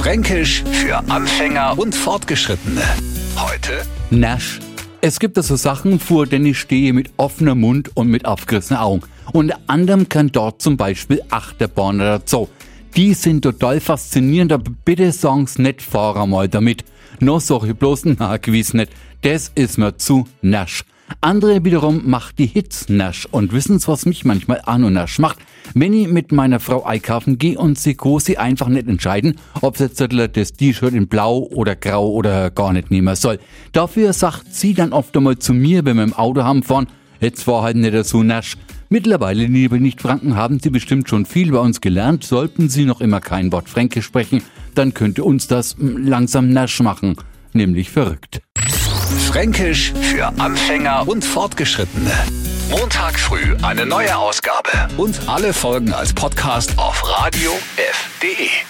Fränkisch für Anfänger und Fortgeschrittene. Heute Nasch. Es gibt also Sachen, vor denen ich stehe mit offenem Mund und mit aufgerissenen Augen. Unter anderem kann dort zum Beispiel Achterbahn oder Zoo. Die sind total faszinierend, aber bitte sagen's nicht fahr mal damit. Noch bloß, na gewiss nicht. Das ist mir zu nasch. Andere wiederum macht die Hits nasch und wissen's, was mich manchmal an und nasch macht. Wenn ich mit meiner Frau einkaufen gehe und sie sie einfach nicht entscheiden, ob sie jetzt das T-Shirt in blau oder grau oder gar nicht nehmen soll. Dafür sagt sie dann oft einmal zu mir, wenn wir im Auto haben fahren, jetzt war halt nicht so nasch. Mittlerweile, liebe Nicht-Franken, haben Sie bestimmt schon viel bei uns gelernt. Sollten Sie noch immer kein Wort Fränkisch sprechen, dann könnte uns das langsam nasch machen, nämlich verrückt. Fränkisch für Anfänger und Fortgeschrittene. Montag früh eine neue Ausgabe und alle Folgen als Podcast auf radiof.de.